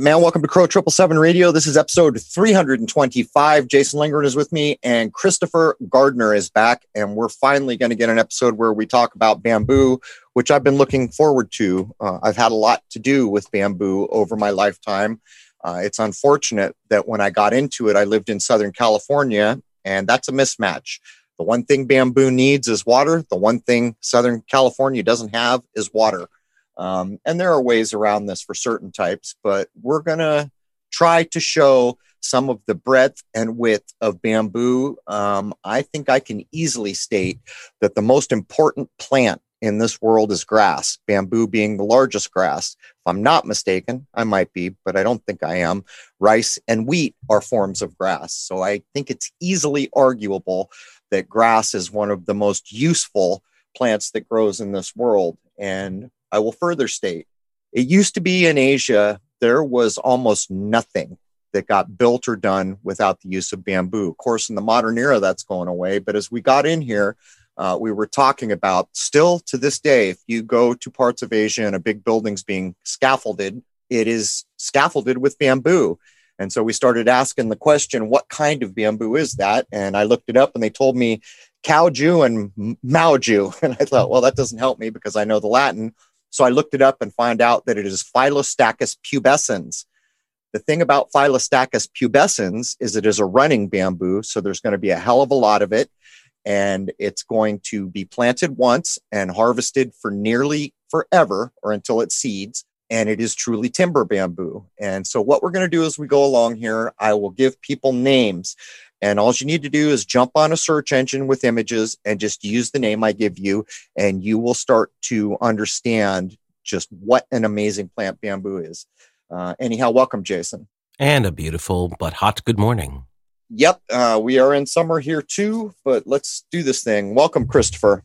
right, man. Welcome to Crow Triple Seven Radio. This is episode 325. Jason Lingren is with me, and Christopher Gardner is back. And we're finally going to get an episode where we talk about bamboo, which I've been looking forward to. Uh, I've had a lot to do with bamboo over my lifetime. Uh, it's unfortunate that when I got into it, I lived in Southern California, and that's a mismatch. The one thing bamboo needs is water. The one thing Southern California doesn't have is water. Um, and there are ways around this for certain types, but we're going to try to show some of the breadth and width of bamboo. Um, I think I can easily state that the most important plant in this world is grass, bamboo being the largest grass. If I'm not mistaken, I might be, but I don't think I am. Rice and wheat are forms of grass. So I think it's easily arguable that grass is one of the most useful plants that grows in this world. And I will further state it used to be in Asia, there was almost nothing that got built or done without the use of bamboo. Of course, in the modern era, that's going away. But as we got in here, uh, we were talking about still to this day, if you go to parts of Asia and a big building's being scaffolded, it is scaffolded with bamboo. And so we started asking the question, what kind of bamboo is that? And I looked it up and they told me Kaoju and Maoju. And I thought, well, that doesn't help me because I know the Latin. So I looked it up and found out that it is Phyllostachys pubescens. The thing about Phyllostachys pubescens is it is a running bamboo. So there's going to be a hell of a lot of it. And it's going to be planted once and harvested for nearly forever or until it seeds. And it is truly timber bamboo. And so, what we're going to do as we go along here, I will give people names. And all you need to do is jump on a search engine with images and just use the name I give you, and you will start to understand just what an amazing plant bamboo is. Uh, anyhow, welcome, Jason. And a beautiful but hot good morning. Yep, uh, we are in summer here too, but let's do this thing. Welcome, Christopher.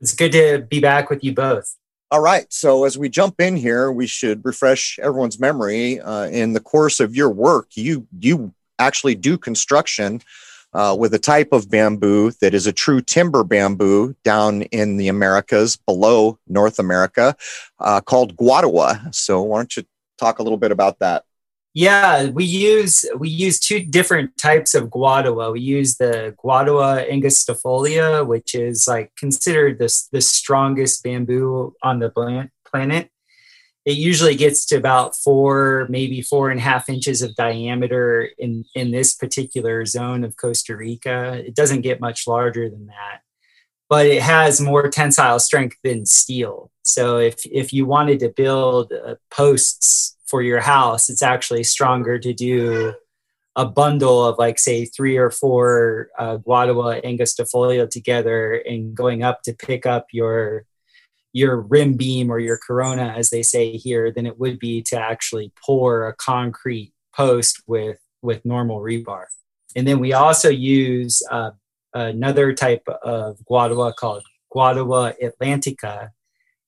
It's good to be back with you both. All right. So, as we jump in here, we should refresh everyone's memory. Uh, in the course of your work, you you actually do construction uh, with a type of bamboo that is a true timber bamboo down in the Americas below North America uh, called guadua. So, why don't you talk a little bit about that? Yeah, we use we use two different types of guadua. We use the guadua angustifolia, which is like considered the the strongest bamboo on the planet, it usually gets to about four, maybe four and a half inches of diameter in, in this particular zone of Costa Rica. It doesn't get much larger than that, but it has more tensile strength than steel. So if, if you wanted to build uh, posts for your house, it's actually stronger to do a bundle of like say three or four uh, Guadua angustifolia together and going up to pick up your your rim beam or your corona, as they say here, than it would be to actually pour a concrete post with with normal rebar. And then we also use uh, another type of guadua called guadua atlantica,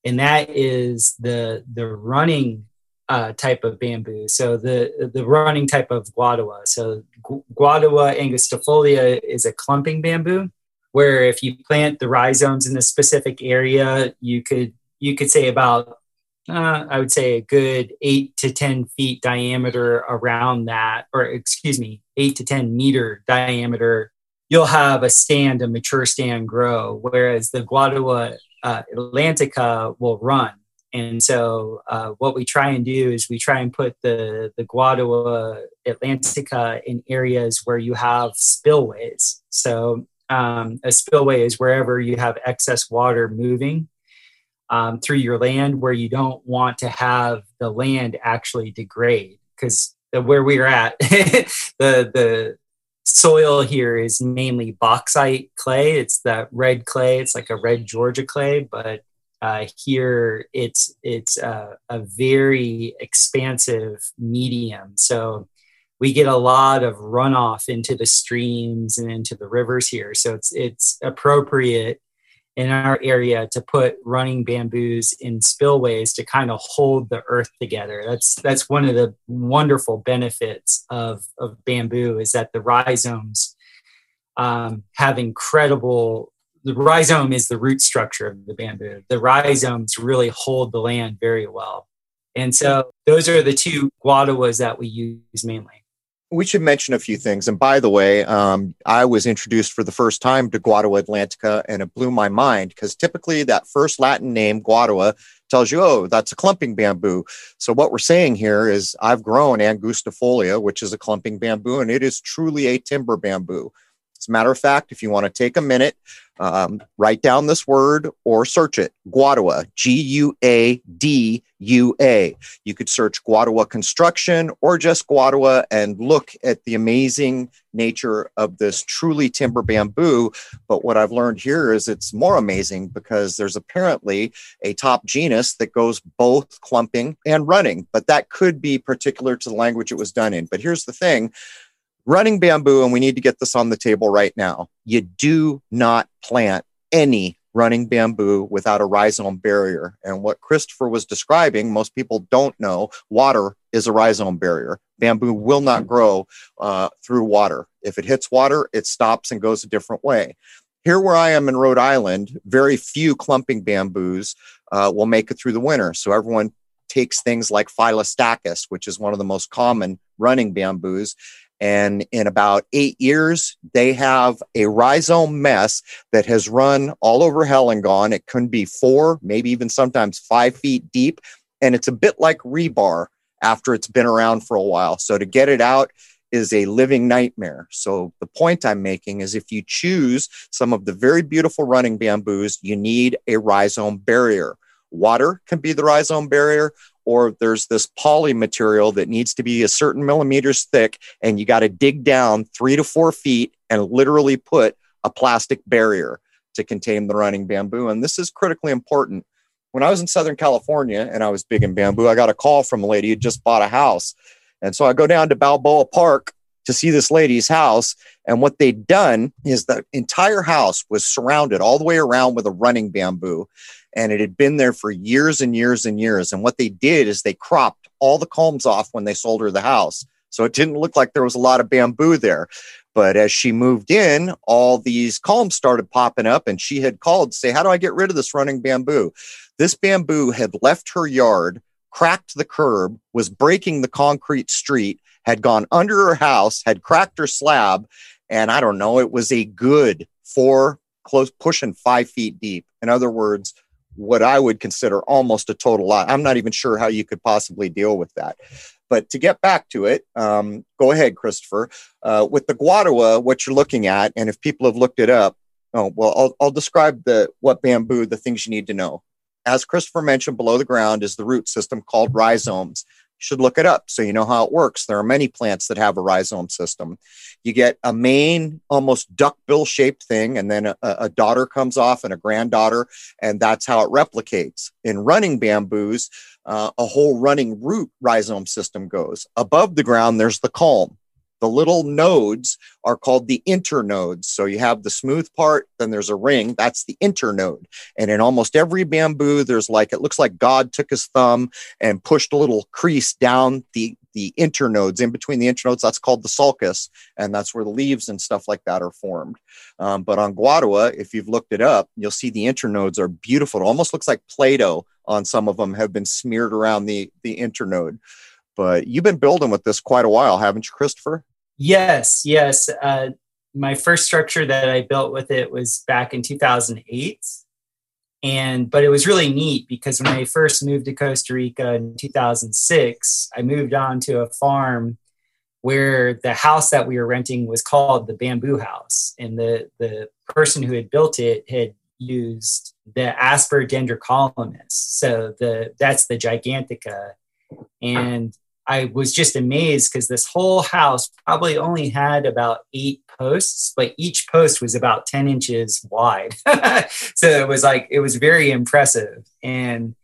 and that is the the running uh, type of bamboo. So the the running type of guadua. So guadua angustifolia is a clumping bamboo, where if you plant the rhizomes in a specific area, you could you could say about uh, I would say a good eight to ten feet diameter around that, or excuse me, eight to ten meter diameter. You'll have a stand, a mature stand grow, whereas the Guadua uh, Atlantica will run. And so, uh, what we try and do is we try and put the the Guadua Atlantica in areas where you have spillways. So um, a spillway is wherever you have excess water moving um, through your land where you don't want to have the land actually degrade. Because where we're at the the soil here is mainly bauxite clay. It's that red clay. It's like a red georgia clay but uh, here it's it's a, a very expansive medium. So we get a lot of runoff into the streams and into the rivers here. So it's it's appropriate in our area to put running bamboos in spillways to kind of hold the earth together. That's that's one of the wonderful benefits of, of bamboo is that the rhizomes um, have incredible the rhizome is the root structure of the bamboo. The rhizomes really hold the land very well. And so those are the two guaduas that we use mainly. We should mention a few things. And by the way, um, I was introduced for the first time to Guadua atlantica, and it blew my mind because typically that first Latin name, Guadua, tells you, oh, that's a clumping bamboo. So what we're saying here is I've grown Angustifolia, which is a clumping bamboo, and it is truly a timber bamboo. As a matter of fact, if you want to take a minute, um, write down this word or search it Guadua, G U A D U A. You could search Guadua construction or just Guadua and look at the amazing nature of this truly timber bamboo. But what I've learned here is it's more amazing because there's apparently a top genus that goes both clumping and running, but that could be particular to the language it was done in. But here's the thing running bamboo, and we need to get this on the table right now. You do not plant any running bamboo without a rhizome barrier. And what Christopher was describing, most people don't know water is a rhizome barrier. Bamboo will not grow uh, through water. If it hits water, it stops and goes a different way. Here, where I am in Rhode Island, very few clumping bamboos uh, will make it through the winter. So everyone takes things like Phyllostachys, which is one of the most common running bamboos, and in about eight years, they have a rhizome mess that has run all over Hell and gone. It can be four, maybe even sometimes five feet deep. And it's a bit like rebar after it's been around for a while. So to get it out is a living nightmare. So the point I'm making is if you choose some of the very beautiful running bamboos, you need a rhizome barrier. Water can be the rhizome barrier, or there's this poly material that needs to be a certain millimeters thick, and you got to dig down three to four feet and literally put a plastic barrier to contain the running bamboo. And this is critically important. When I was in Southern California and I was big in bamboo, I got a call from a lady who just bought a house. And so I go down to Balboa Park to see this lady's house. And what they'd done is the entire house was surrounded all the way around with a running bamboo and it had been there for years and years and years. And what they did is they cropped all the culms off when they sold her the house. So it didn't look like there was a lot of bamboo there. But as she moved in, all these culms started popping up, and she had called to say, How do I get rid of this running bamboo? This bamboo had left her yard, cracked the curb, was breaking the concrete street, had gone under her house, had cracked her slab, and I don't know, it was a good four, close, pushing five feet deep. In other words, what I would consider almost a total lie. I'm not even sure how you could possibly deal with that. But to get back to it, um, go ahead, Christopher. Uh, with the Guadua, what you're looking at, and if people have looked it up, oh well, I'll, I'll describe the what bamboo, the things you need to know. As Christopher mentioned, below the ground is the root system called rhizomes should look it up so you know how it works. There are many plants that have a rhizome system. You get a main, almost duckbill shaped thing, and then a, a, daughter comes off and a granddaughter, and that's how it replicates. In running bamboos, uh, a whole running root rhizome system goes. Above the ground, there's the culm. The little nodes are called the internodes. So you have the smooth part, then there's a ring. That's the internode. And in almost every bamboo, there's like, it looks like God took his thumb and pushed a little crease down the, the internodes in between the internodes. That's called the sulcus. And that's where the leaves and stuff like that are formed. Um, but on Guadua, if you've looked it up, you'll see the internodes are beautiful. It almost looks like Play Doh on some of them have been smeared around the, the internode. But you've been building with this quite a while, haven't you, Christopher? Yes, yes. Uh, my first structure that I built with it was back in 2008. And, but it was really neat because when I first moved to Costa Rica in 2006, I moved on to a farm where the house that we were renting was called the bamboo house. And the, the person who had built it had used the Asper dendrocalamus. So the, that's the gigantica. And I was just amazed because this whole house probably only had about eight posts, but each post was about 10 inches wide. so it was like, it was very impressive. And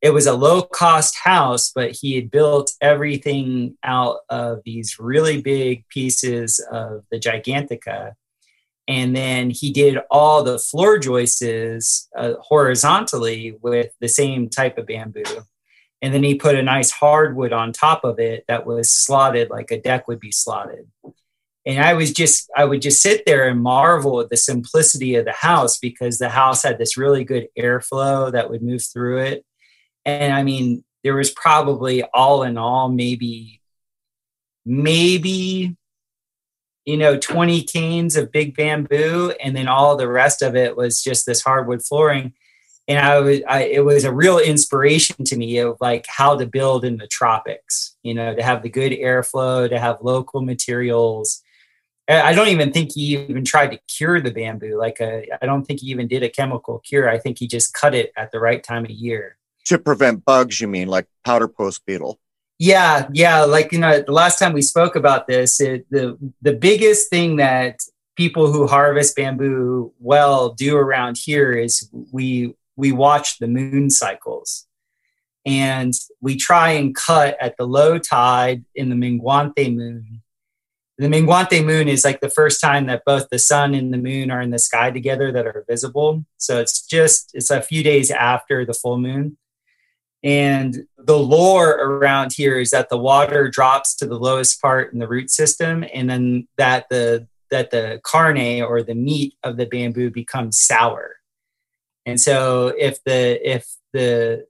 it was a low cost house, but he had built everything out of these really big pieces of the Gigantica. And then he did all the floor joists uh, horizontally with the same type of bamboo and then he put a nice hardwood on top of it that was slotted like a deck would be slotted. And I was just I would just sit there and marvel at the simplicity of the house because the house had this really good airflow that would move through it. And I mean, there was probably all in all maybe maybe you know 20 canes of big bamboo. And then all the rest of it was just this hardwood flooring and I was I, it was a real inspiration to me of like how to build in the tropics you know to have the good airflow to have local materials I don't even think he even tried to cure the bamboo. Like, I uh, I don't think he even did a chemical cure. I think he just cut it at the right time of year to prevent bugs. You mean like powder post beetle? Yeah, yeah. Like you know, the last time we spoke about this, it, the the biggest thing that people who harvest bamboo well do around here is we we watch the moon cycles and we try and cut at the low tide in the Menguante moon the Menguante moon is like the first time that both the sun and the moon are in the sky together that are visible. So it's just, it's a few days after the full moon. And the lore around here is that the water drops to the lowest part in the root system, and then that the that the carne or the meat of the bamboo becomes sour. And so if the if the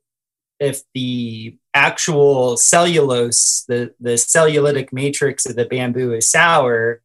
if the actual cellulose, the, the cellulitic matrix of the bamboo is sour,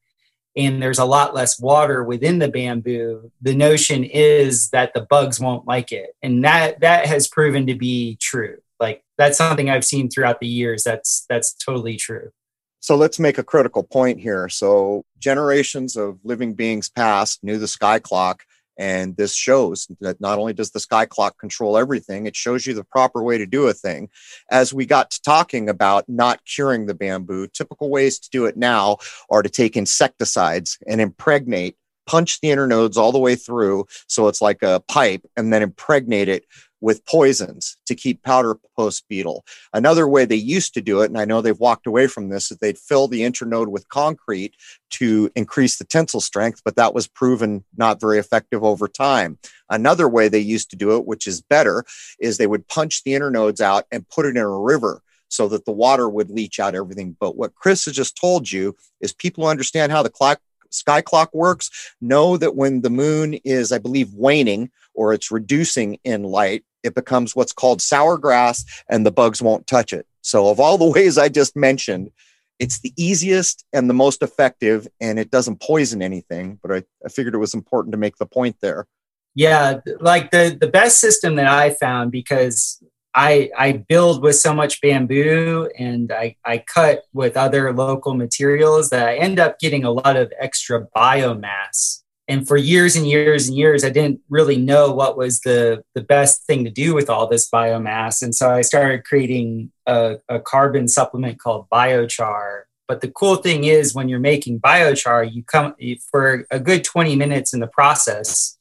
and there's a lot less water within the bamboo, the notion is that the bugs won't like it. And that that has proven to be true. Like that's something I've seen throughout the years. That's that's totally true. So let's make a critical point here. So generations of living beings past knew the sky clock and this shows that not only does the sky clock control everything, it shows you the proper way to do a thing. As we got to talking about not curing the bamboo, typical ways to do it now are to take insecticides and impregnate punch the internodes all the way through so it's like a pipe and then impregnate it with poisons to keep powder post beetle. Another way they used to do it, and I know they've walked away from this, is they'd fill the internode with concrete to increase the tensile strength, but that was proven not very effective over time. Another way they used to do it, which is better, is they would punch the internodes out and put it in a river so that the water would leach out everything. But what Chris has just told you is people who understand how the clock sky clock works know that when the moon is, I believe, waning or it's reducing in light, it becomes what's called sour grass and the bugs won't touch it. So, of all the ways I just mentioned, it's the easiest and the most effective, and it doesn't poison anything. But I, I figured it was important to make the point there. Yeah, like the the best system that I found because I I build with so much bamboo and I, I cut with other local materials that I end up getting a lot of extra biomass. And for years and years and years i didn't really know what was the the best thing to do with all this biomass. And so i started creating a, a carbon supplement called biochar. But the cool thing is when you're making biochar you come for a good 20 minutes in the process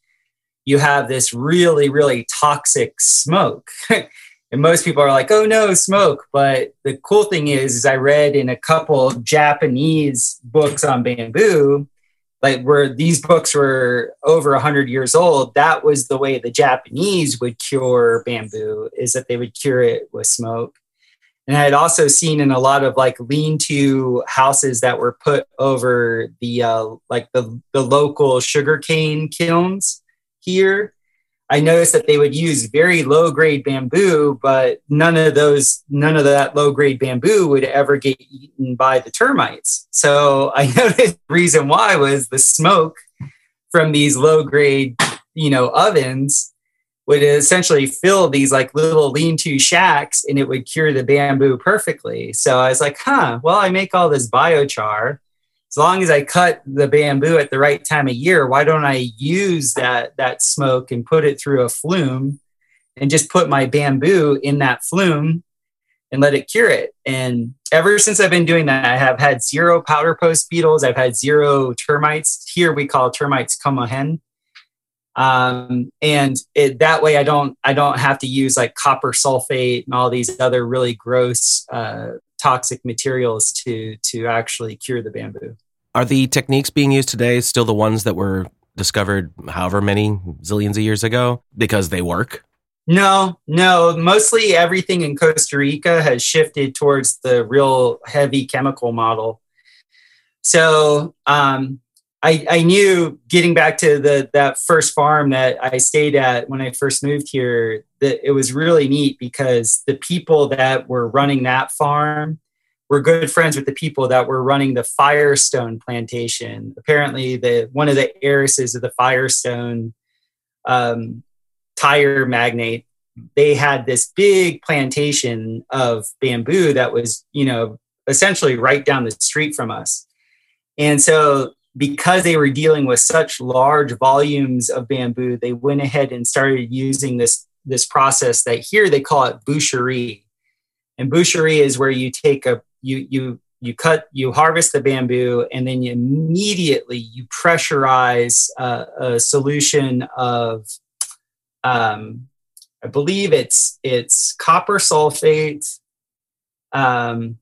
you have this really really toxic smoke and most people are like oh no smoke. But the cool thing is, is i read in a couple japanese books on bamboo like where these books were over 100 years old that was the way the japanese would cure bamboo is that they would cure it with smoke. And i had also seen in a lot of like lean-to houses that were put over the uh, like the, the local sugarcane kilns here I noticed that they would use very low grade bamboo, but none of those, none of that low grade bamboo would ever get eaten by the termites. So I noticed the reason why was the smoke from these low grade, you know, ovens would essentially fill these like little lean-to shacks and it would cure the bamboo perfectly. So I was like, huh, well, I make all this biochar as long as I cut the bamboo at the right time of year, why don't I use that that smoke and put it through a flume and just put my bamboo in that flume and let it cure it. And ever since I've been doing that, I have had zero powder post beetles. I've had zero termites. Here we call termites comején. Um, and it, that way I don't I don't have to use like copper sulfate and all these other really gross uh, toxic materials to to actually cure the bamboo. Are the techniques being used today still the ones that were discovered however many zillions of years ago because they work? No, no. Mostly everything in Costa Rica has shifted towards the real heavy chemical model. so um, I, I knew getting back to the that first farm that I stayed at when I first moved here that it was really neat because the people that were running that farm were good friends with the people that were running the Firestone plantation. Apparently, the one of the heiresses of the Firestone um, tire magnate, they had this big plantation of bamboo that was, you know, essentially right down the street from us. And so because they were dealing with such large volumes of bamboo, they went ahead and started using this, this process that here they call it boucherie. And boucherie is where you take a you you you cut you harvest the bamboo and then you immediately you pressurize uh, a solution of um, I believe it's it's copper sulfate. Um,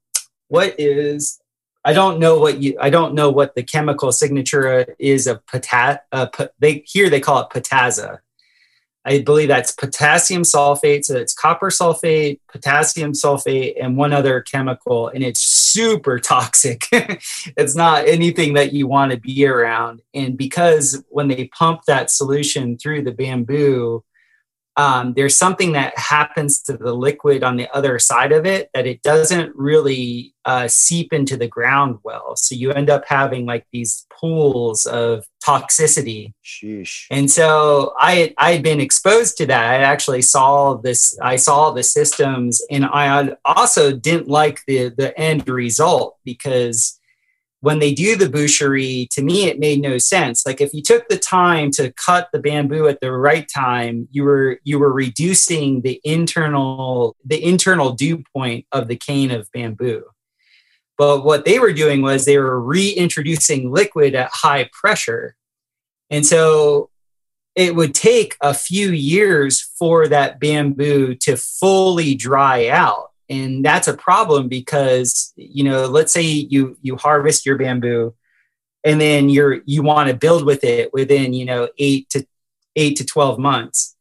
what is I don't know what you I don't know what the chemical signature is of potat. Uh, they here they call it potasa. I believe that's potassium sulfate. So it's copper sulfate, potassium sulfate, and one other chemical, and it's super toxic. it's not anything that you want to be around. And because when they pump that solution through the bamboo, um, there's something that happens to the liquid on the other side of it that it doesn't really uh, seep into the ground well. So you end up having like these pools of toxicity. Sheesh. And so I I had been exposed to that. I actually saw this. I saw the systems, and I also didn't like the the end result because when they do the boucherie, to me, it made no sense. Like if you took the time to cut the bamboo at the right time, you were you were reducing the internal the internal dew point of the cane of bamboo. But what they were doing was they were reintroducing liquid at high pressure. And so it would take a few years for that bamboo to fully dry out and that's a problem because you know let's say you you harvest your bamboo and then you're you want to build with it within you know 8 to 8 to 12 months.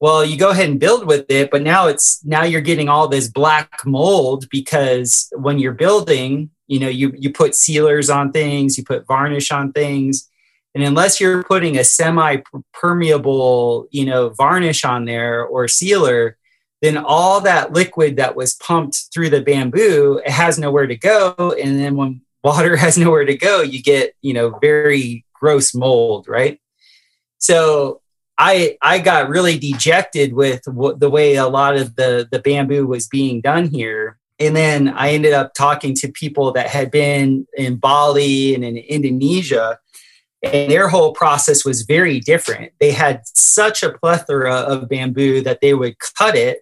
Well you go ahead and build with it but now it's now you're getting all this black mold because when you're building you know you you put sealers on things you put varnish on things. And unless you're putting a semi permeable you know varnish on there or sealer then all that liquid that was pumped through the bamboo it has nowhere to go. And then when water has nowhere to go you get you know very gross mold right? So i i got really dejected with w- the way a lot of the the bamboo was being done here. And then i ended up talking to people that had been in bali and in indonesia and their whole process was very different. They had such a plethora of bamboo that they would cut it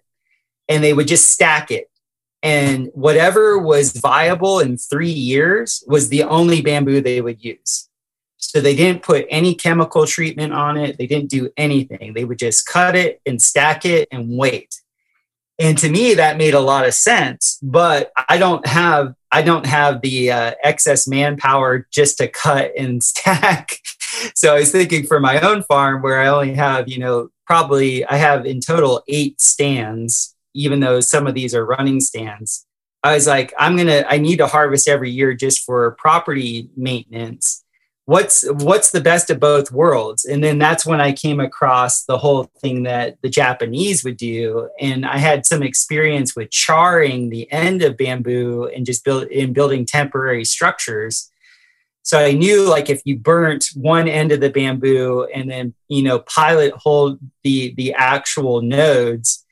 and they would just stack it. And whatever was viable in three years was the only bamboo they would use. So they didn't put any chemical treatment on it. They didn't do anything. They would just cut it and stack it and wait. And to me, that made a lot of sense. But I don't have I don't have the uh, excess manpower just to cut and stack. so I was thinking for my own farm where I only have you know probably I have in total eight stands even though some of these are running stands. I was like, I'm gonna, I need to harvest every year just for property maintenance. What's what's the best of both worlds? And then that's when I came across the whole thing that the Japanese would do. And I had some experience with charring the end of bamboo and just build in building temporary structures. So I knew like if you burnt one end of the bamboo and then you know pilot hold the the actual nodes,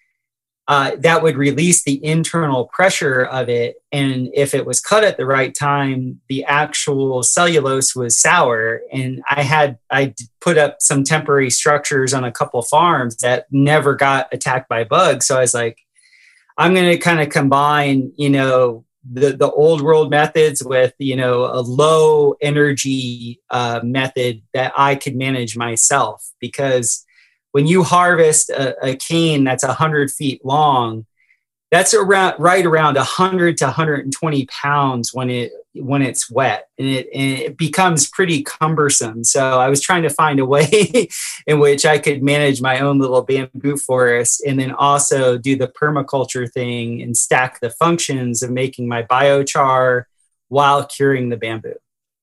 uh, that would release the internal pressure of it. And if it was cut at the right time, the actual cellulose was sour. And I had, I put up some temporary structures on a couple farms that never got attacked by bugs. So I was like, I'm going to kind of combine, you know, the, the old world methods with, you know, a low energy uh, method that I could manage myself because when you harvest a, a cane that's 100 feet long, that's around right around 100 to 120 pounds when it when it's wet and it, and it becomes pretty cumbersome. So i was trying to find a way in which i could manage my own little bamboo forest and then also do the permaculture thing and stack the functions of making my biochar while curing the bamboo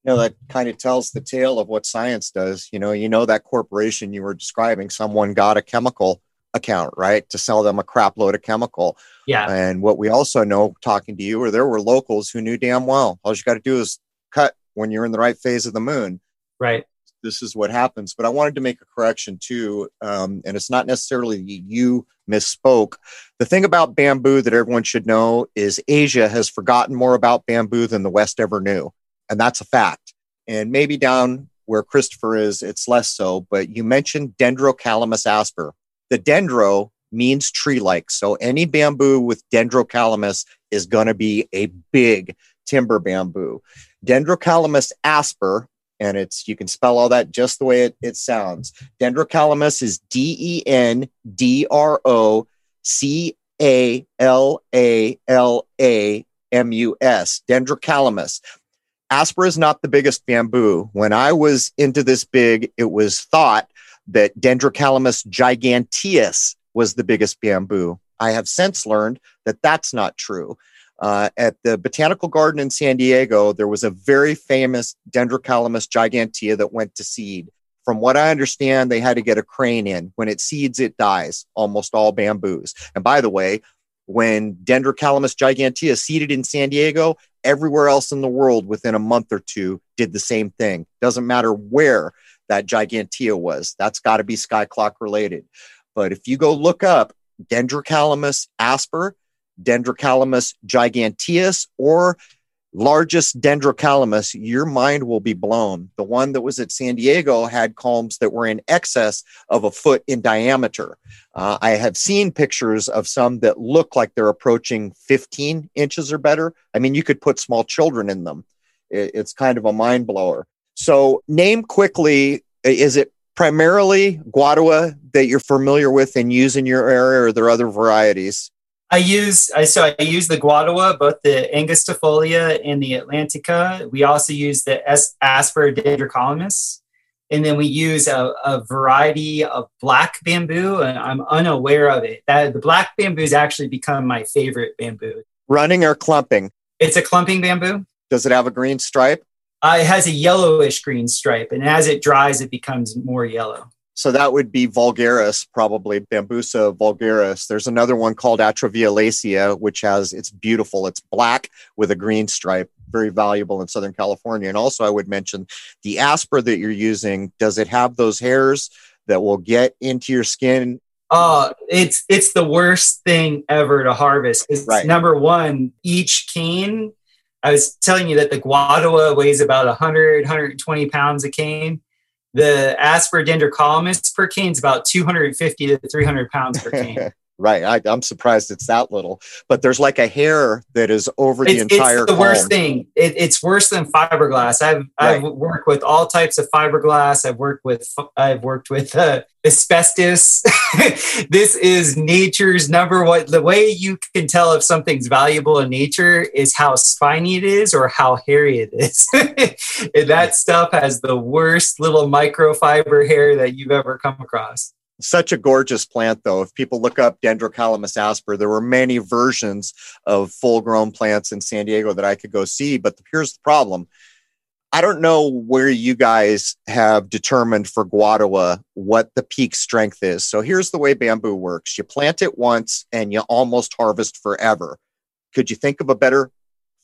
you know that kind of tells the tale of what science does. You know you know that corporation you were describing someone got a chemical account right to sell them a crap load of chemical. Yeah. And what we also know talking to you or there were locals who knew damn well all you got to do is cut when you're in the right phase of the moon. Right. This is what happens. But i wanted to make a correction too um, and it's not necessarily you misspoke. The thing about bamboo that everyone should know is asia has forgotten more about bamboo than the west ever knew and that's a fact. And maybe down where Christopher is, it's less so. But you mentioned Dendrocalamus asper. The dendro means tree like. So any bamboo with Dendrocalamus is going to be a big timber bamboo. Dendrocalamus asper, and it's you can spell all that just the way it, it sounds. Dendrocalamus is D E N D R O C A L A L A M U S. Dendrocalamus. Asper is not the biggest bamboo. When I was into this big, it was thought that Dendrocalamus giganteus was the biggest bamboo. I have since learned that that's not true. Uh, at the Botanical Garden in San Diego, there was a very famous Dendrocalamus gigantea that went to seed. From what I understand, they had to get a crane in. When it seeds, it dies, almost all bamboos. And by the way, when Dendrocalamus gigantea seeded in San Diego, everywhere else in the world within a month or two did the same thing. Doesn't matter where that gigantea was. That's got to be sky clock related. But if you go look up Dendrocalamus asper, Dendrocalamus giganteus, or largest dendrocalamus, your mind will be blown. The one that was at San Diego had culms that were in excess of a foot in diameter. Uh, I have seen pictures of some that look like they're approaching 15 inches or better. I mean, you could put small children in them. It, it's kind of a mind blower. So, name quickly is it primarily Guadua that you're familiar with and use in your area, or are there other varieties? I use I so I use the Guadua, both the Angustifolia and the Atlantica. We also use the S. Asper dendrocalamus, and then we use a, a, variety of black bamboo. And I'm unaware of it. That the black bamboo has actually become my favorite bamboo. Running or clumping? It's a clumping bamboo. Does it have a green stripe? Uh, it has a yellowish green stripe, and as it dries, it becomes more yellow. So that would be vulgaris, probably Bambusa vulgaris. There's another one called Atroviolacea, which has, it's beautiful. It's black with a green stripe, very valuable in Southern California. And also, I would mention the Asper that you're using, does it have those hairs that will get into your skin? Oh, it's it's the worst thing ever to harvest. Right. Number one, each cane. I was telling you that the Guadua weighs about 100, 120 pounds a cane the Asper dendrocalamus per cane is about 250 to 300 pounds per cane. right. I, am surprised it's that little, but there's like a hair that is over the it's, entire. It's the worst thing. It, it's worse than fiberglass. I've right. I've worked with all types of fiberglass. I've worked with I've worked with uh, asbestos. this is nature's number one. The way you can tell if something's valuable in nature is how spiny it is or how hairy it is. and that stuff has the worst little microfiber hair that you've ever come across. Such a gorgeous plant, though. If people look up Dendrocalamus asper, there were many versions of full grown plants in San Diego that I could go see. But here's the problem I don't know where you guys have determined for Guadua what the peak strength is. So here's the way bamboo works you plant it once and you almost harvest forever. Could you think of a better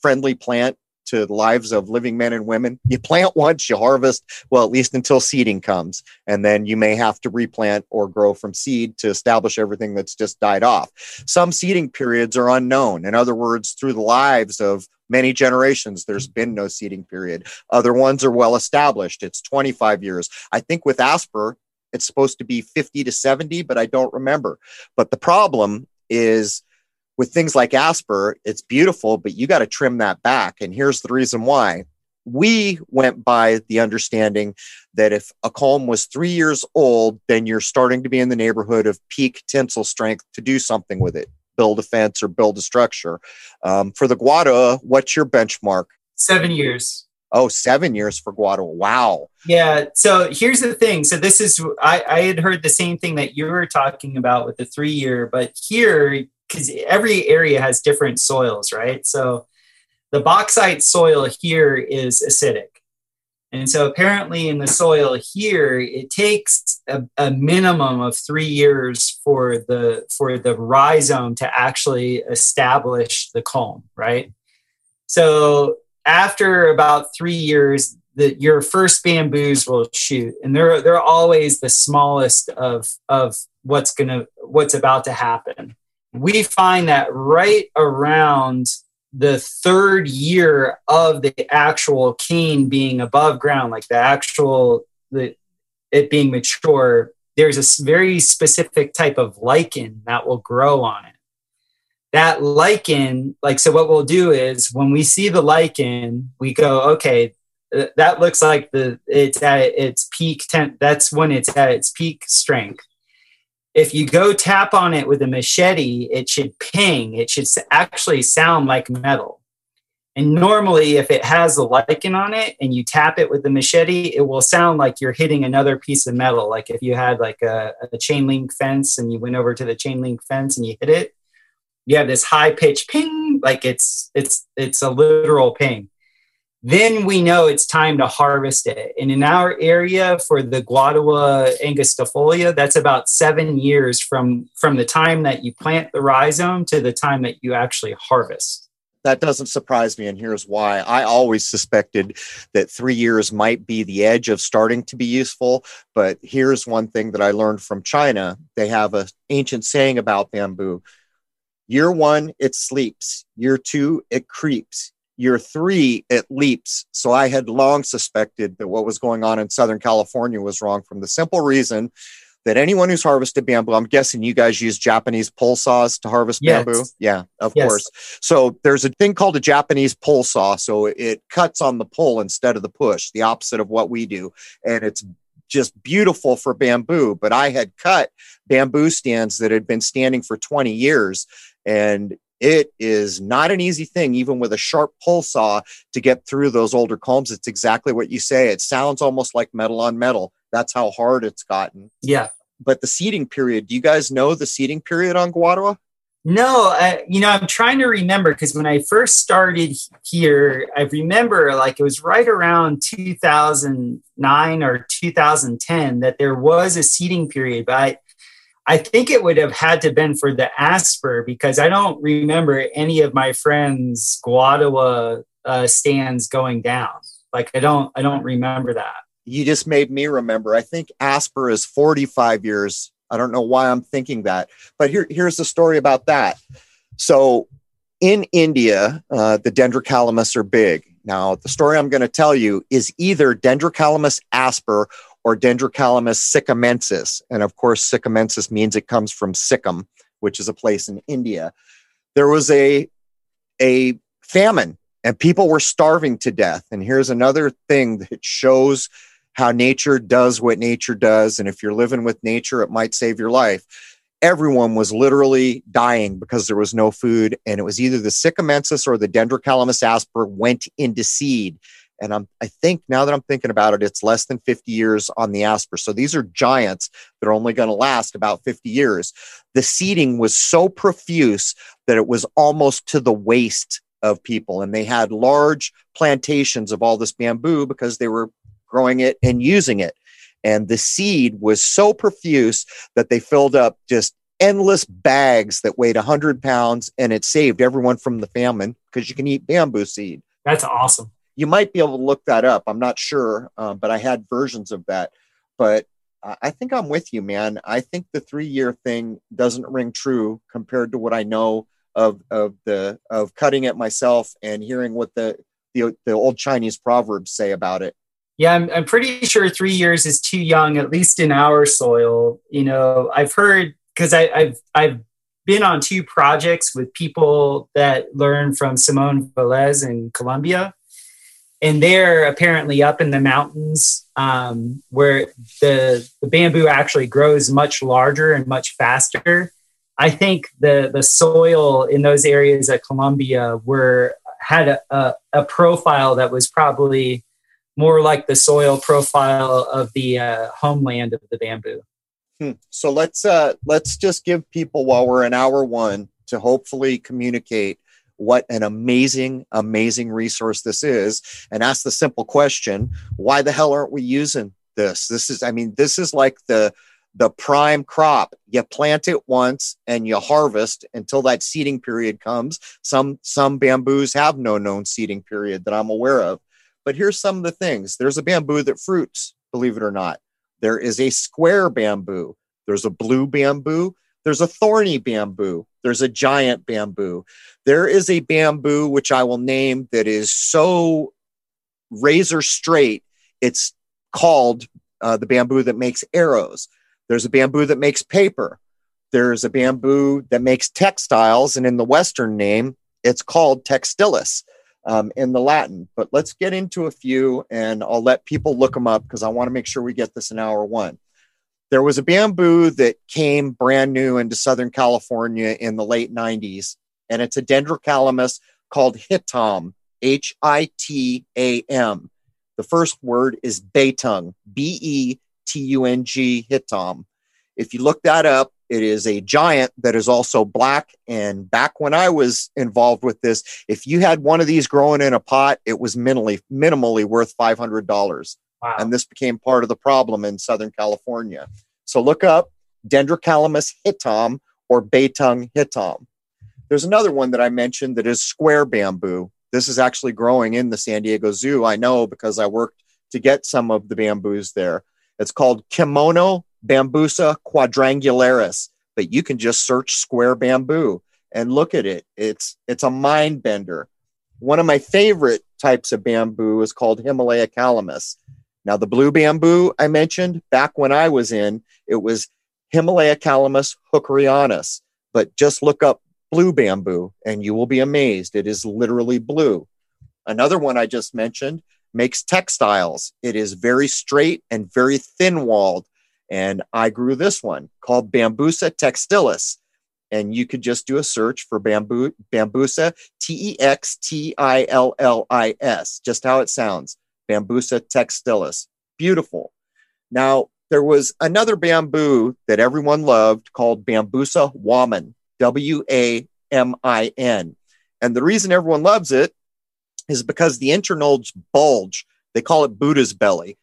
friendly plant to the lives of living men and women? You plant once, you harvest, well, at least until seeding comes. And then you may have to replant or grow from seed to establish everything that's just died off. Some seeding periods are unknown. In other words, through the lives of many generations there's been no seeding period other ones are well established it's 25 years i think with asper it's supposed to be 50 to 70 but i don't remember but the problem is with things like asper it's beautiful but you got to trim that back and here's the reason why we went by the understanding that if a culm was three years old, then you're starting to be in the neighborhood of peak tensile strength to do something with it build a fence or build a structure. Um, for the Guada, what's your benchmark? Seven years. Oh, seven years for Guada. Wow. Yeah. So here's the thing. So this is I, I had heard the same thing that you were talking about with the three year, but here because every area has different soils, right? So the bauxite soil here is acidic. And so apparently in the soil here, it takes a, a, minimum of three years for the for the rhizome to actually establish the culm, right? So after about three years, the, your first bamboos will shoot, and they're they're always the smallest of of what's gonna what's about to happen. We find that right around the third year of the actual cane being above ground, like the actual the it being mature, there's a very specific type of lichen that will grow on it. That lichen, like so, what we'll do is when we see the lichen, we go, okay, that looks like the it's at its peak. Ten, that's when it's at its peak strength if you go tap on it with a machete, it should ping. It should actually sound like metal. And normally, if it has a lichen on it and you tap it with the machete, it will sound like you're hitting another piece of metal. Like if you had like a, a chain link fence and you went over to the chain link fence and you hit it, you have this high pitch ping, like it's it's it's a literal ping then we know it's time to harvest it. And in our area for the Guadua angustifolia, that's about seven years from, from the time that you plant the rhizome to the time that you actually harvest. That doesn't surprise me, and here's why. I always suspected that three years might be the edge of starting to be useful. But here's one thing that I learned from China. They have an ancient saying about bamboo. Year one, it sleeps. Year two, it creeps year three, it leaps. So I had long suspected that what was going on in Southern California was wrong from the simple reason that anyone who's harvested bamboo, I'm guessing you guys use Japanese pole saws to harvest yes. bamboo. Yeah, of yes. course. So there's a thing called a Japanese pole saw. So it cuts on the pull instead of the push, the opposite of what we do. And it's just beautiful for bamboo. But I had cut bamboo stands that had been standing for 20 years. And it is not an easy thing, even with a sharp pull saw, to get through those older culms. It's exactly what you say. It sounds almost like metal on metal. That's how hard it's gotten. Yeah. But the seeding period, do you guys know the seeding period on Guadua? No, I, you know, I'm trying to remember because when I first started here, I remember like it was right around 2009 or 2010 that there was a seeding period, but I, I think it would have had to been for the Asper because I don't remember any of my friends' Guadua uh, stands going down. Like I don't, I don't remember that. You just made me remember. I think Asper is 45 years. I don't know why I'm thinking that, but here, here's the story about that. So in India, uh, the dendrocalamus are big. Now, the story I'm going to tell you is either dendrocalamus asper or Dendrocalamus sikkimensis. And of course, sikkimensis means it comes from Sikkim, which is a place in India. There was a, a famine and people were starving to death. And here's another thing that shows how nature does what nature does. And if you're living with nature, it might save your life. Everyone was literally dying because there was no food. And it was either the sikkimensis or the Dendrocalamus asper went into seed and I'm, I think now that I'm thinking about it, it's less than 50 years on the Asper. So these are giants that are only going to last about 50 years. The seeding was so profuse that it was almost to the waist of people. And they had large plantations of all this bamboo because they were growing it and using it. And the seed was so profuse that they filled up just endless bags that weighed 100 pounds and it saved everyone from the famine because you can eat bamboo seed. That's awesome you might be able to look that up. I'm not sure, um, but I had versions of that. But I think I'm with you, man. I think the three year thing doesn't ring true compared to what I know of of the of cutting it myself and hearing what the the, the old Chinese proverbs say about it. Yeah, I'm, I'm pretty sure three years is too young, at least in our soil. You know, I've heard because I've I've been on two projects with people that learn from Simón Vélez in Colombia and they're apparently up in the mountains um, where the, the bamboo actually grows much larger and much faster. I think the the soil in those areas at Colombia were had a, a, a profile that was probably more like the soil profile of the uh, homeland of the bamboo. Hmm. So let's uh, let's just give people while we're in hour one to hopefully communicate what an amazing, amazing resource this is and ask the simple question why the hell aren't we using this? This is, I mean, this is like the, the prime crop. You plant it once and you harvest until that seeding period comes. Some some bamboos have no known seeding period that I'm aware of. But here's some of the things. There's a bamboo that fruits, believe it or not. There is a square bamboo. There's a blue bamboo. There's a thorny bamboo. There's a giant bamboo. There is a bamboo which I will name that is so razor straight. It's called uh, the bamboo that makes arrows. There's a bamboo that makes paper. There's a bamboo that makes textiles, and in the Western name, it's called textilis um, in the Latin. But let's get into a few, and I'll let people look them up because I want to make sure we get this in hour one. There was a bamboo that came brand new into Southern California in the late 90s, and it's a dendrocalamus called hitam, H I T A M. The first word is Betung, B E T U N G hitam. If you look that up, it is a giant that is also black. And back when I was involved with this, if you had one of these growing in a pot, it was minimally minimally worth five hundred dollars. Wow. And this became part of the problem in Southern California. So look up Dendrocalamus hitam or Betung hitam. There's another one that I mentioned that is square bamboo. This is actually growing in the San Diego Zoo. I know because I worked to get some of the bamboos there. It's called Kimono Bambusa quadrangularis, but you can just search square bamboo and look at it. It's it's a mind bender. One of my favorite types of bamboo is called Himalayacalamus. Now, the blue bamboo I mentioned back when I was in, it was Himalayacalamus hookerianus. But just look up blue bamboo and you will be amazed. It is literally blue. Another one I just mentioned makes textiles. It is very straight and very thin walled. And I grew this one called Bambusa textilis. And you could just do a search for bamboo, Bambusa, T E X T I L L I S, just how it sounds. Bambusa textilis. Beautiful. Now, there was another bamboo that everyone loved called Bambusa wamin, W A M I N. And the reason everyone loves it is because the internodes bulge. They call it Buddha's belly.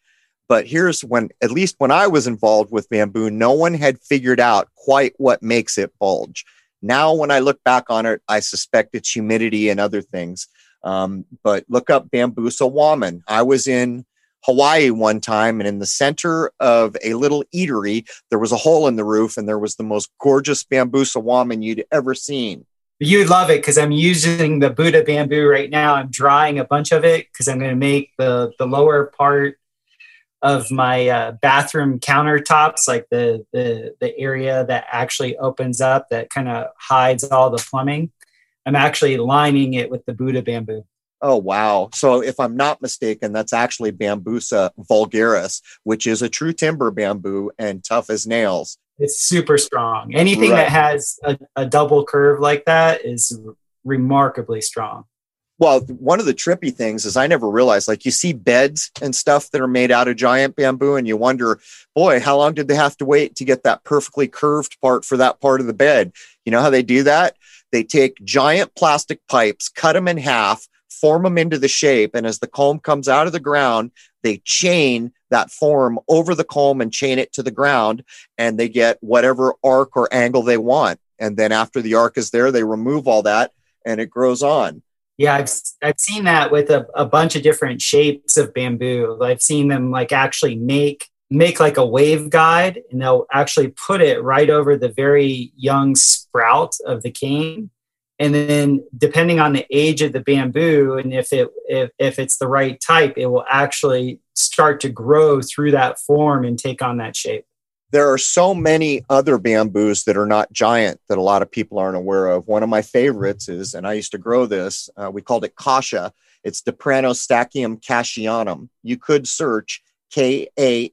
But here's when, at least when I was involved with bamboo, no one had figured out quite what makes it bulge. Now, when I look back on it, I suspect it's humidity and other things. Um, but look up Bambusa wamin. I was in Hawaii one time, and in the center of a little eatery, there was a hole in the roof, and there was the most gorgeous Bambusa wamin you'd ever seen. You'd love it because I'm using the Buddha bamboo right now. I'm drying a bunch of it because I'm going to make the the lower part of my uh, bathroom countertops, like the, the the area that actually opens up that kind of hides all the plumbing. I'm actually lining it with the Buddha bamboo. Oh wow! So if I'm not mistaken, that's actually Bambusa vulgaris, which is a true timber bamboo and tough as nails. It's super strong. Anything right. that has a, a double curve like that is remarkably strong. Well, one of the trippy things is I never realized like you see beds and stuff that are made out of giant bamboo, and you wonder, boy, how long did they have to wait to get that perfectly curved part for that part of the bed? You know how they do that? They take giant plastic pipes, cut them in half, form them into the shape, and as the culm comes out of the ground, they chain that form over the culm and chain it to the ground, and they get whatever arc or angle they want. And then after the arc is there, they remove all that and it grows on. Yeah, I've, I've seen that with a, a bunch of different shapes of bamboo. I've seen them like actually make make like a wave guide and they'll actually put it right over the very young sprout of the cane. And then depending on the age of the bamboo and if it if, if it's the right type it will actually start to grow through that form and take on that shape. There are so many other bamboos that are not giant that a lot of people aren't aware of. One of my favorites is and i used to grow this uh, we called it kasha. It's Stachyum cashianum. You could search k-a-s-h-i-a-n-u-m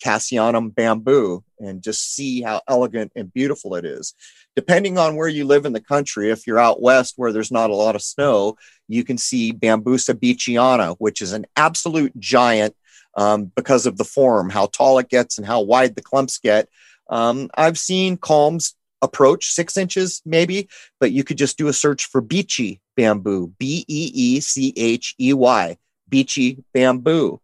Cassianum bamboo and just see how elegant and beautiful it is. Depending on where you live in the country, if you're out west where there's not a lot of snow, you can see Bambusa beecheyana, which is an absolute giant um, because of the form, how tall it gets and how wide the clumps get. Um, I've seen culms approach, six inches maybe, but you could just do a search for beechy bamboo, B E E C H E Y, beechy bamboo.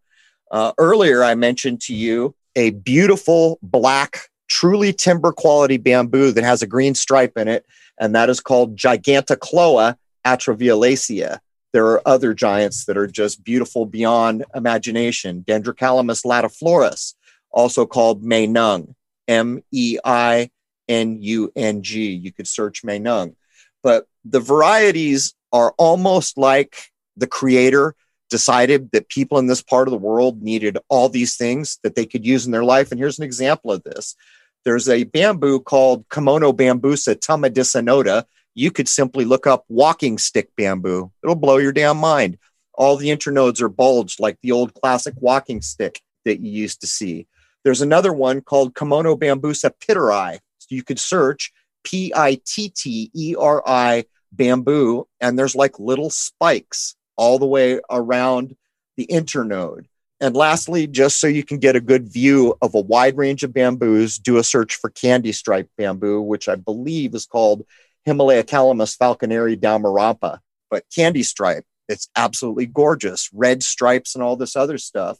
Uh, earlier, I mentioned to you a beautiful black, truly timber quality bamboo that has a green stripe in it, and that is called Gigantochloa atroviolacea. There are other giants that are just beautiful beyond imagination. Dendrocalamus latiflorus, also called Meinung, M E I N U N G. You could search Meinung. But the varieties are almost like the creator decided that people in this part of the world needed all these things that they could use in their life. And here's an example of this. There's a bamboo called Kimono bambusa tumidissinoda. You could simply look up walking stick bamboo. It'll blow your damn mind. All the internodes are bulged like the old classic walking stick that you used to see. There's another one called Chimonobambusa pitteri. You could search P I T T E R I bamboo, and there's like little spikes all the way around the internode. And lastly, just so you can get a good view of a wide range of bamboos, do a search for candy stripe bamboo, which I believe is called Himalayacalamus falconeri dalmarhampa. But candy stripe, it's absolutely gorgeous. Red stripes and all this other stuff.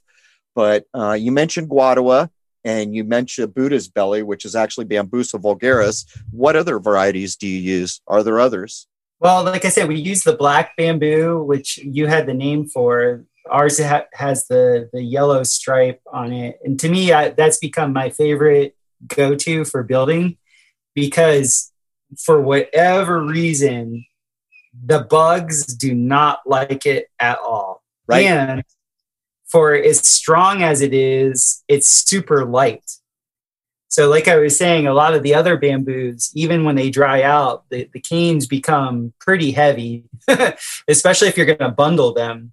But uh, you mentioned guadua and you mentioned Buddha's belly, which is actually Bambusa vulgaris. What other varieties do you use? Are there others? Well, like I said, we use the black bamboo, which you had the name for. Ours ha- has the the yellow stripe on it, and to me, I, that's become my favorite go to for building because for whatever reason, the bugs do not like it at all. Right. And for as strong as it is, it's super light. So, like I was saying, a lot of the other bamboos, even when they dry out, the, the canes become pretty heavy, especially if you're going to bundle them.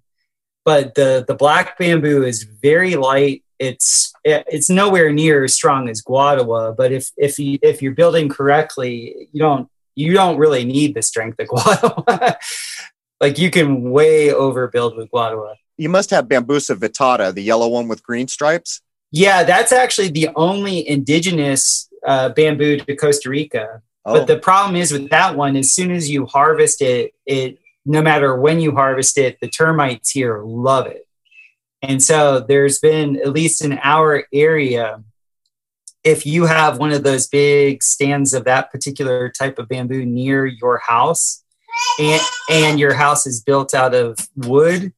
But the, the black bamboo is very light. It's it's nowhere near as strong as guadua, but if if you if you're building correctly, you don't you don't really need the strength of guadua. like you can way overbuild with guadua. You must have bambusa vittata, the yellow one with green stripes. Yeah, that's actually the only indigenous uh, bamboo to Costa Rica. Oh. But the problem is with that one, as soon as you harvest it, it no matter when you harvest it, the termites here love it. And so there's been at least in our area, if you have one of those big stands of that particular type of bamboo near your house, and, and your house is built out of wood,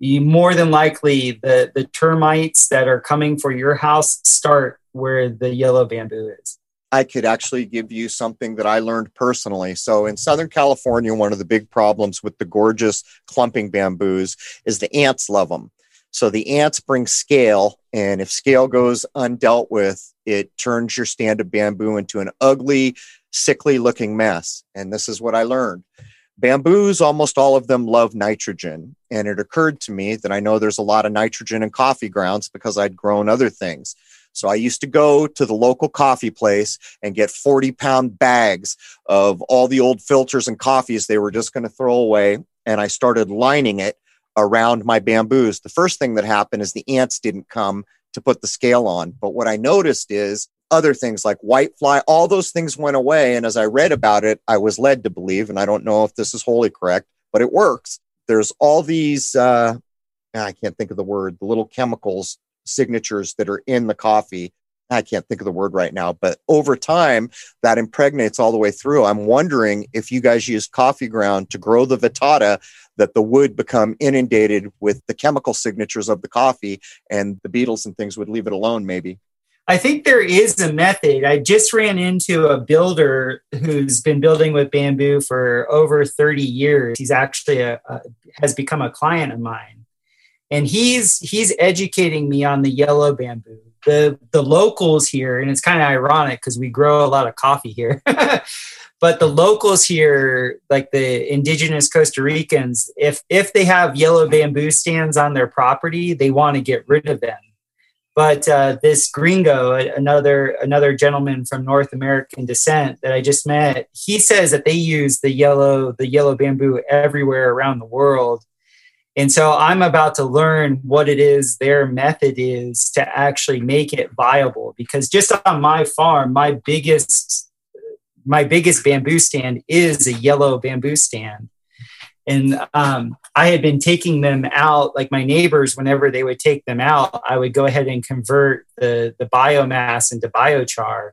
you more than likely the the termites that are coming for your house start where the yellow bamboo is. I could actually give you something that I learned personally. So in Southern California, one of the big problems with the gorgeous clumping bamboos is the ants love them. So the ants bring scale, and if scale goes undealt with, it turns your stand of bamboo into an ugly, sickly looking mess. And this is what I learned. Bamboos, almost all of them love nitrogen. And it occurred to me that I know there's a lot of nitrogen in coffee grounds because I'd grown other things. So I used to go to the local coffee place and get 40 pound bags of all the old filters and coffees they were just going to throw away. And I started lining it around my bamboos. The first thing that happened is the ants didn't come to put the scale on. But what I noticed is other things like whitefly, all those things went away. And as I read about it, I was led to believe, and I don't know if this is wholly correct, but it works. There's all these, uh, I can't think of the word, the little chemicals signatures that are in the coffee. I can't think of the word right now, but over time that impregnates all the way through. I'm wondering if you guys use coffee ground to grow the vittata, that the wood become inundated with the chemical signatures of the coffee and the beetles and things would leave it alone, maybe. I think there is a method. I just ran into a builder who's been building with bamboo for over 30 years. He's actually a, a, has become a client of mine. And he's he's educating me on the yellow bamboo. The the locals here, and it's kind of ironic because we grow a lot of coffee here. but the locals here, like the indigenous Costa Ricans, if if they have yellow bamboo stands on their property, they want to get rid of them but uh, this gringo, another another gentleman from North American descent that I just met, he says that they use the yellow the yellow bamboo everywhere around the world. And so I'm about to learn what it is their method is to actually make it viable. Because just on my farm, my biggest my biggest bamboo stand is a yellow bamboo stand. And um, I had been taking them out, like my neighbors, whenever they would take them out, I would go ahead and convert the, the biomass into biochar.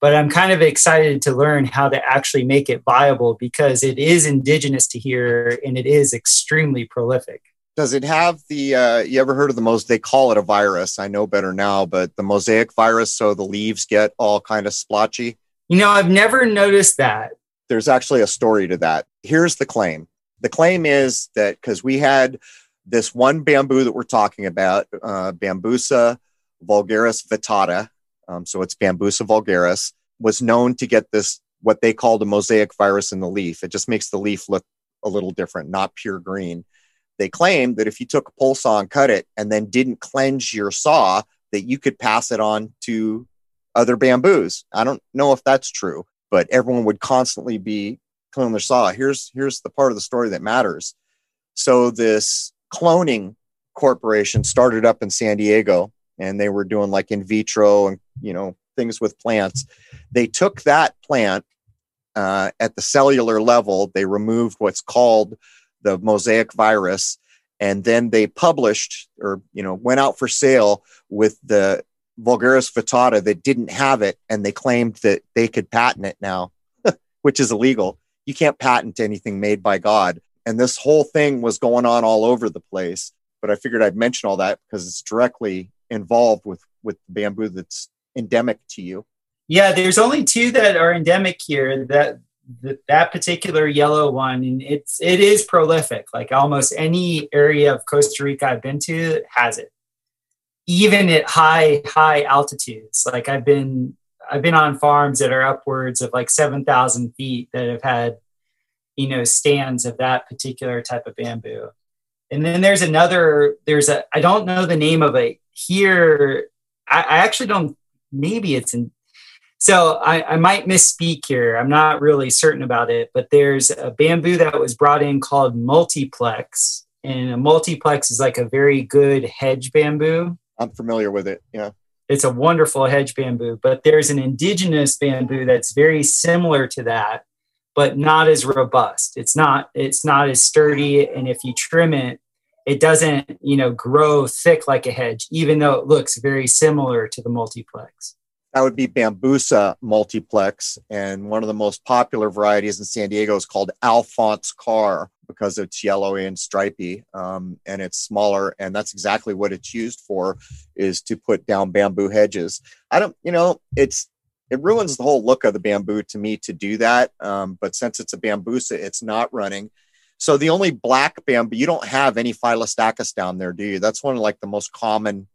But I'm kind of excited to learn how to actually make it viable because it is indigenous to here and it is extremely prolific. Does it have the, uh, you ever heard of the most, they call it a virus. I know better now, but the mosaic virus. So the leaves get all kind of splotchy. You know, I've never noticed that. There's actually a story to that. Here's the claim the claim is that because we had this one bamboo that we're talking about, uh, Bambusa vulgaris vittata, um, so it's Bambusa vulgaris, was known to get this what they called a mosaic virus in the leaf. It just makes the leaf look a little different, not pure green. They claimed that if you took a pole saw and cut it and then didn't cleanse your saw, that you could pass it on to other bamboos. I don't know if that's true, but everyone would constantly be their saw. Here's here's the part of the story that matters. So this cloning corporation started up in San Diego and they were doing like in vitro and you know things with plants. They took that plant uh, at the cellular level. They removed what's called the mosaic virus, and then they published or you know went out for sale with the vulgaris vittata that didn't have it, and they claimed that they could patent it now, which is illegal. You can't patent anything made by God. And this whole thing was going on all over the place. But I figured I'd mention all that because it's directly involved with with bamboo that's endemic to you. Yeah, there's only two that are endemic here. That that, that particular yellow one, and it's it is prolific. Like almost any area of Costa Rica I've been to has it, even at high high altitudes. Like I've been I've been on farms that are upwards of like seven thousand feet that have had you know stands of that particular type of bamboo. And then there's another. There's a I don't know the name of it here. I, I actually don't. Maybe it's in so I, I, might misspeak here. I'm not really certain about it, but there's a bamboo that was brought in called multiplex, and a multiplex is like a very good hedge bamboo. I'm familiar with it. Yeah. It's a wonderful hedge bamboo, but there's an indigenous bamboo that's very similar to that, but not as robust. It's not it's not as sturdy, and if you trim it, it doesn't you know grow thick like a hedge, even though it looks very similar to the multiplex. That would be Bambusa multiplex. And one of the most popular varieties in San Diego is called Alphonse Karr because it's yellowy and stripy um, and it's smaller. And that's exactly what it's used for is to put down bamboo hedges. I don't, you know, it's, it ruins the whole look of the bamboo to me to do that. Um, but since it's a Bambusa, it's not running. So the only black bamboo, you don't have any Phyllostachys down there, do you? That's one of like the most common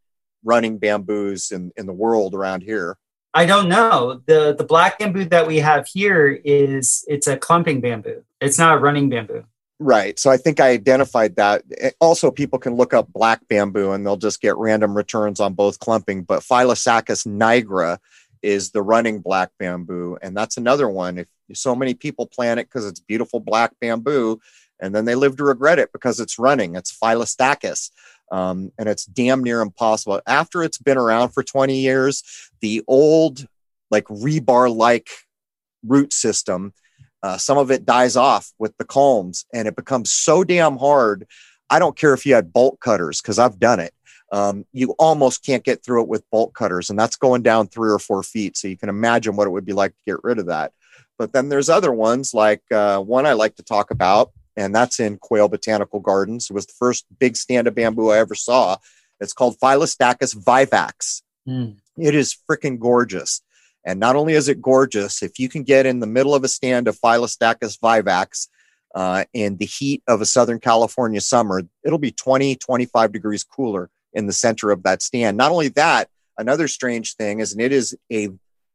running bamboos in, in the world around here. I don't know. The the black bamboo that we have here is it's a clumping bamboo. It's not a running bamboo. Right. So I think I identified that. Eh, also, people can look up black bamboo and they'll just get random returns on both clumping. But Phyllostachys nigra is the running black bamboo. And that's another one. If so many people plant it because it's beautiful black bamboo, and then they live to regret it because it's running, it's Phyllostachys um, and it's damn near impossible. After it's been around for 20 years, the old, like rebar like root system, uh, some of it dies off with the culms and it becomes so damn hard. I don't care if you had bolt cutters because I've done it. Um, you almost can't get through it with bolt cutters, and that's going down three or four feet. So you can imagine what it would be like to get rid of that. But then there's other ones, like uh, one I like to talk about and that's in Quail Botanical Gardens. It was the first big stand of bamboo I ever saw. It's called Phyllostachys vivax. Mm. It is freaking gorgeous. And not only is it gorgeous, if you can get in the middle of a stand of Phyllostachys vivax uh, in the heat of a Southern California summer, it'll be 20, 25 degrees cooler in the center of that stand. Not only that, another strange thing is, and it is a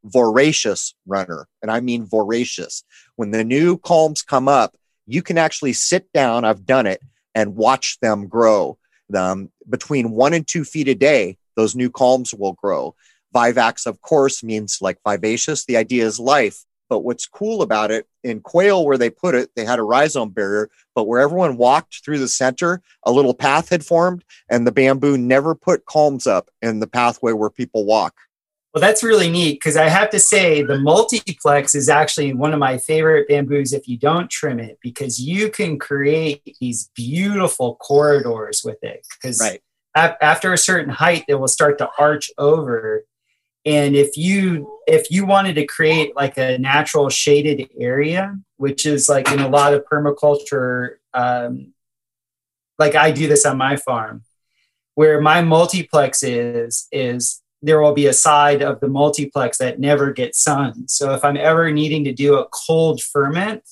voracious runner, and I mean voracious. When the new culms come up, you can actually sit down, I've done it, and watch them grow. Um, between one and two feet a day, those new culms will grow. Vivax, of course, means like vivacious. The idea is life. But what's cool about it in quail, where they put it, they had a rhizome barrier, but where everyone walked through the center, a little path had formed, and the bamboo never put culms up in the pathway where people walk. Well, that's really neat because I have to say the multiplex is actually one of my favorite bamboos if you don't trim it because you can create these beautiful corridors with it. Because Right. ap- after a certain height, it will start to arch over. And if you if you wanted to create like a natural shaded area, which is like in a lot of permaculture, um, like I do this on my farm, where my multiplex is is there will be a side of the multiplex that never gets sun. So if I'm ever needing to do a cold ferment,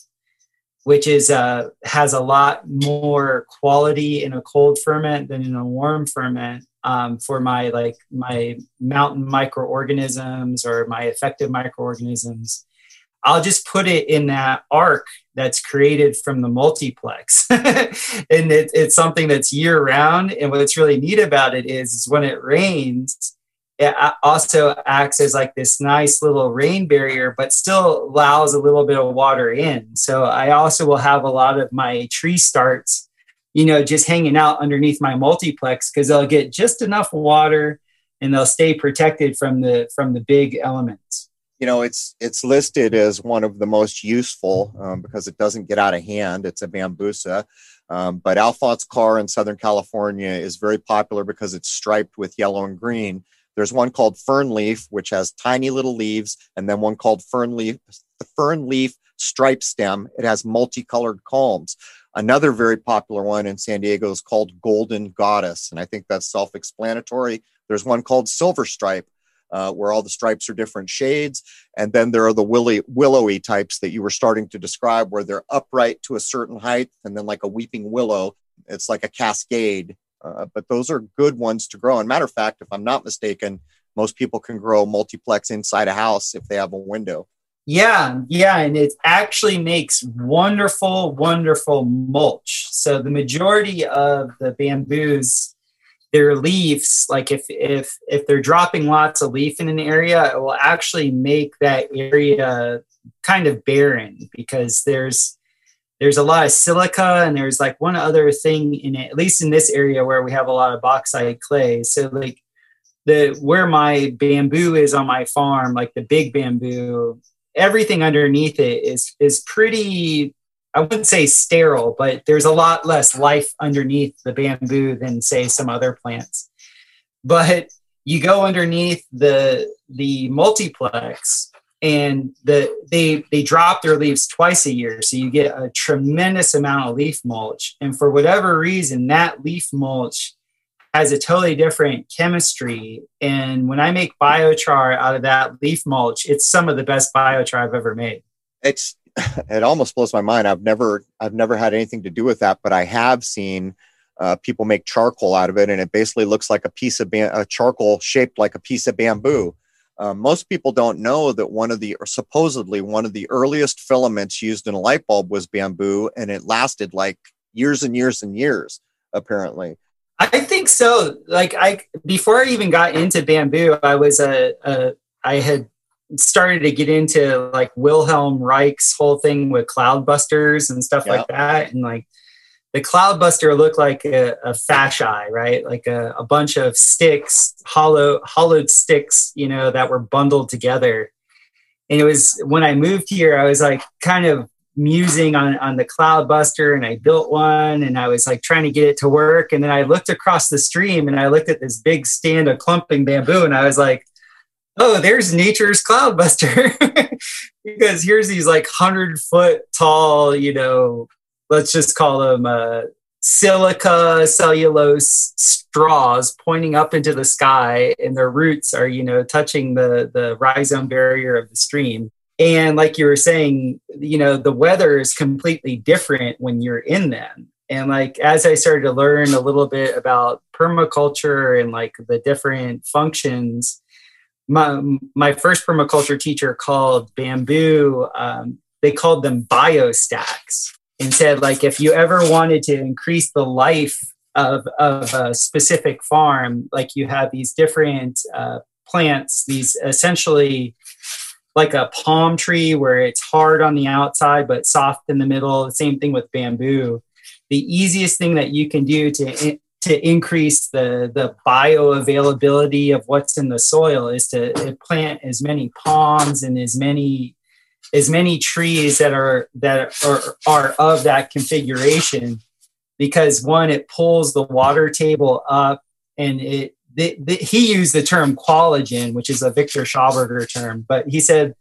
which is uh, has a lot more quality in a cold ferment than in a warm ferment um, for my like my mountain microorganisms or my effective microorganisms, I'll just put it in that arc that's created from the multiplex. and it, it's something that's year round. And what's really neat about it is, is when it rains, it also acts as like this nice little rain barrier, but still allows a little bit of water in. So I also will have a lot of my tree starts, you know, just hanging out underneath my multiplex because they'll get just enough water and they'll stay protected from the from the big elements. You know it's it's listed as one of the most useful um, because it doesn't get out of hand. It's a bambusa um, but alphonse Karr in southern california is very popular because it's striped with yellow and green there's one called fern leaf which has tiny little leaves and then one called fern leaf the fern leaf stripe stem it has multicolored culms another very popular one in san diego is called golden goddess and i think that's self-explanatory there's one called silver stripe uh, where all the stripes are different shades. And then there are the willy, willowy types that you were starting to describe, where they're upright to a certain height, and then like a weeping willow, it's like a cascade. Uh, but those are good ones to grow. And matter of fact, if I'm not mistaken, most people can grow multiplex inside a house if they have a window. Yeah, yeah, and it actually makes wonderful, wonderful mulch. So the majority of the bamboos their leaves like if if if they're dropping lots of leaf in an area it will actually make that area kind of barren because there's there's a lot of silica and there's like one other thing in it at least in this area where we have a lot of bauxite clay so like the where my bamboo is on my farm like the big bamboo everything underneath it is is pretty I wouldn't say sterile, but there's a lot less life underneath the bamboo than say some other plants. But you go underneath the the multiplex and the they they drop their leaves twice a year so you get a tremendous amount of leaf mulch and for whatever reason that leaf mulch has a totally different chemistry and when i make biochar out of that leaf mulch it's some of the best biochar i've ever made it's it almost blows my mind. I've never I've never had anything to do with that, but I have seen uh, people make charcoal out of it, and it basically looks like a piece of bam- a charcoal shaped like a piece of bamboo. Uh, most people don't know that one of the or supposedly one of the earliest filaments used in a light bulb was bamboo, and it lasted like years and years and years. Apparently, I think so. Like I before I even got into bamboo, I was a, a I had started to get into like Wilhelm Reich's whole thing with cloudbusters and stuff like that. And like the cloudbuster looked like a, a fasci, right? Like a, a, bunch of sticks, hollow, hollowed sticks, you know, that were bundled together. And it was when I moved here, I was like kind of musing on, on the cloudbuster and I built one and I was like trying to get it to work. And then I looked across the stream and I looked at this big stand of clumping bamboo and I was like, oh, there's nature's cloudbuster. because here's these like hundred foot tall, you know, let's just call them uh, silica cellulose straws pointing up into the sky, and their roots are, you know, touching the the rhizome barrier of the stream. And like you were saying, you know, the weather is completely different when you're in them. And like as I started to learn a little bit about permaculture and like the different functions my my first permaculture teacher called bamboo um, they called them biostacks and said like if you ever wanted to increase the life of, of a specific farm like you have these different uh, plants these essentially like a palm tree where it's hard on the outside but soft in the middle. The same thing with bamboo. The easiest thing that you can do to to increase the the bioavailability of what's in the soil is to plant as many palms and as many as many trees that are that are, are of that configuration because one it pulls the water table up and it the, the, he used the term qualigen which is a Viktor Schauberger term but he said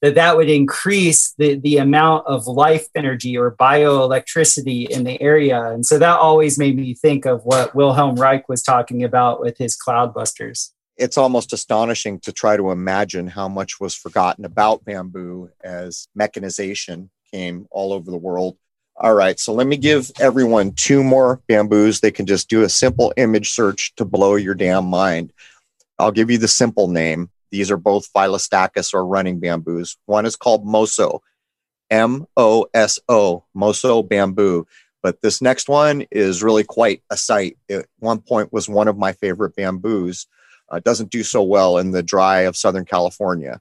that that would increase the, the amount of life energy or bioelectricity in the area. And so that always made me think of what Wilhelm Reich was talking about with his cloudbusters. It's almost astonishing to try to imagine how much was forgotten about bamboo as mechanization came all over the world. All right, so let me give everyone two more bamboos. They can just do a simple image search to blow your damn mind. I'll give you the simple name these are both Phyllostachys or running bamboos. One is called Moso, M O S O, Moso bamboo. But this next one is really quite a sight. At one point was one of my favorite bamboos. Uh, doesn't do so well in the dry of Southern California,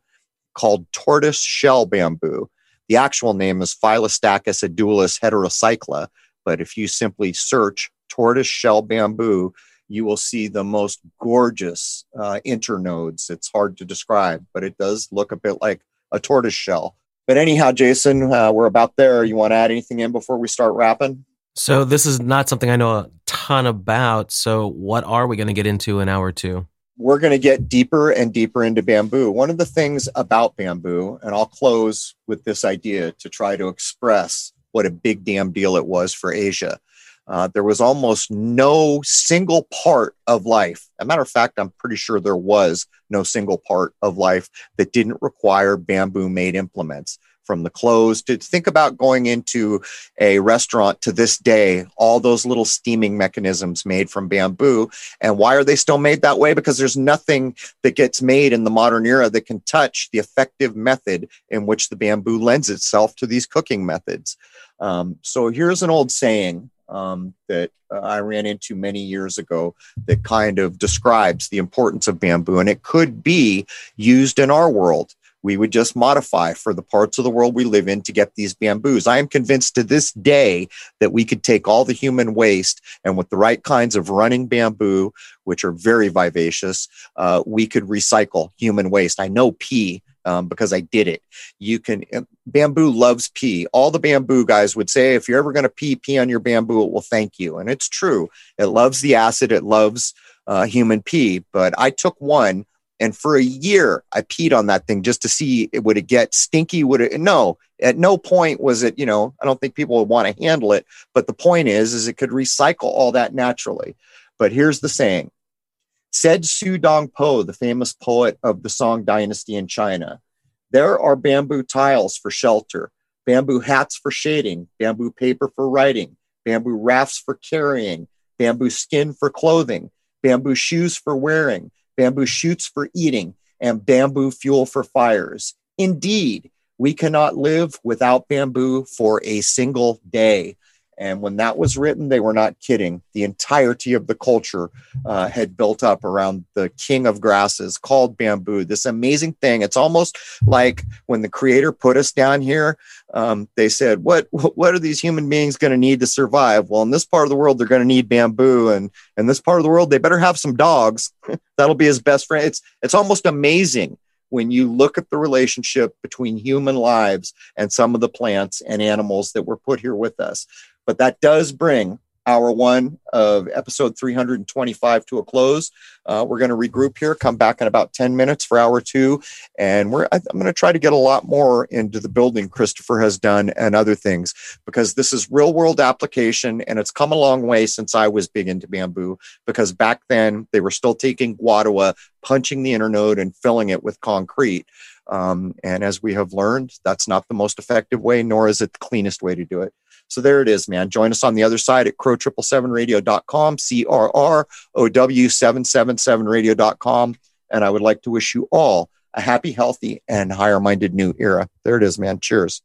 called tortoise shell bamboo. The actual name is Phyllostachys edulis heterocycla, but if you simply search tortoise shell bamboo, you will see the most gorgeous uh, internodes. It's hard to describe, but it does look a bit like a tortoise shell. But anyhow, Jason, uh, we're about there. You want to add anything in before we start wrapping? So this is not something I know a ton about. So what are we going to get into in hour two? We're going to get deeper and deeper into bamboo. One of the things about bamboo, and I'll close with this idea to try to express what a big damn deal it was for Asia uh, there was almost no single part of life. As a matter of fact, I'm pretty sure there was no single part of life that didn't require bamboo made implements. From the clothes to think about going into a restaurant to this day, all those little steaming mechanisms made from bamboo. And why are they still made that way? Because there's nothing that gets made in the modern era that can touch the effective method in which the bamboo lends itself to these cooking methods. Um, so here's an old saying um, that uh, I ran into many years ago that kind of describes the importance of bamboo. And it could be used in our world. We would just modify for the parts of the world we live in to get these bamboos. I am convinced to this day that we could take all the human waste and with the right kinds of running bamboo, which are very vivacious, uh, we could recycle human waste. I know pee um, because I did it. You can, uh, bamboo loves pee. All the bamboo guys would say, if you're ever going to pee, pee on your bamboo, it will thank you. And it's true. It loves the acid, it loves uh, human pee. But I took one and for a year I peed on that thing just to see it, would it get stinky? Would it? No, at no point was it, you know, I don't think people would want to handle it. But the point is, is it could recycle all that naturally. But here's the saying Said Su Dong Po, the famous poet of the Song Dynasty in China, there are bamboo tiles for shelter, bamboo hats for shading, bamboo paper for writing, bamboo rafts for carrying, bamboo skin for clothing, bamboo shoes for wearing, bamboo shoots for eating, and bamboo fuel for fires. Indeed, we cannot live without bamboo for a single day. And when that was written, they were not kidding. The entirety of the culture uh, had built up around the king of grasses called bamboo, this amazing thing. It's almost like when the creator put us down here, um, they said, what, what are these human beings going to need to survive? Well, in this part of the world, they're going to need bamboo. And in this part of the world, they better have some dogs. That'll be his best friend. It's, it's almost amazing when you look at the relationship between human lives and some of the plants and animals that were put here with us. But that does bring hour one of episode 325 to a close. Uh, we're going to regroup here, come back in about 10 minutes for hour two. And we're, I'm going to try to get a lot more into the building Christopher has done and other things because this is real world application and it's come a long way since I was big into bamboo because back then they were still taking guadua, punching the internode and filling it with concrete. Um, and as we have learned, that's not the most effective way, nor is it the cleanest way to do it. So there it is, man. Join us on the other side at crow777radio.com, C R R O W 777radio.com. And I would like to wish you all a happy, healthy, and higher minded new era. There it is, man. Cheers.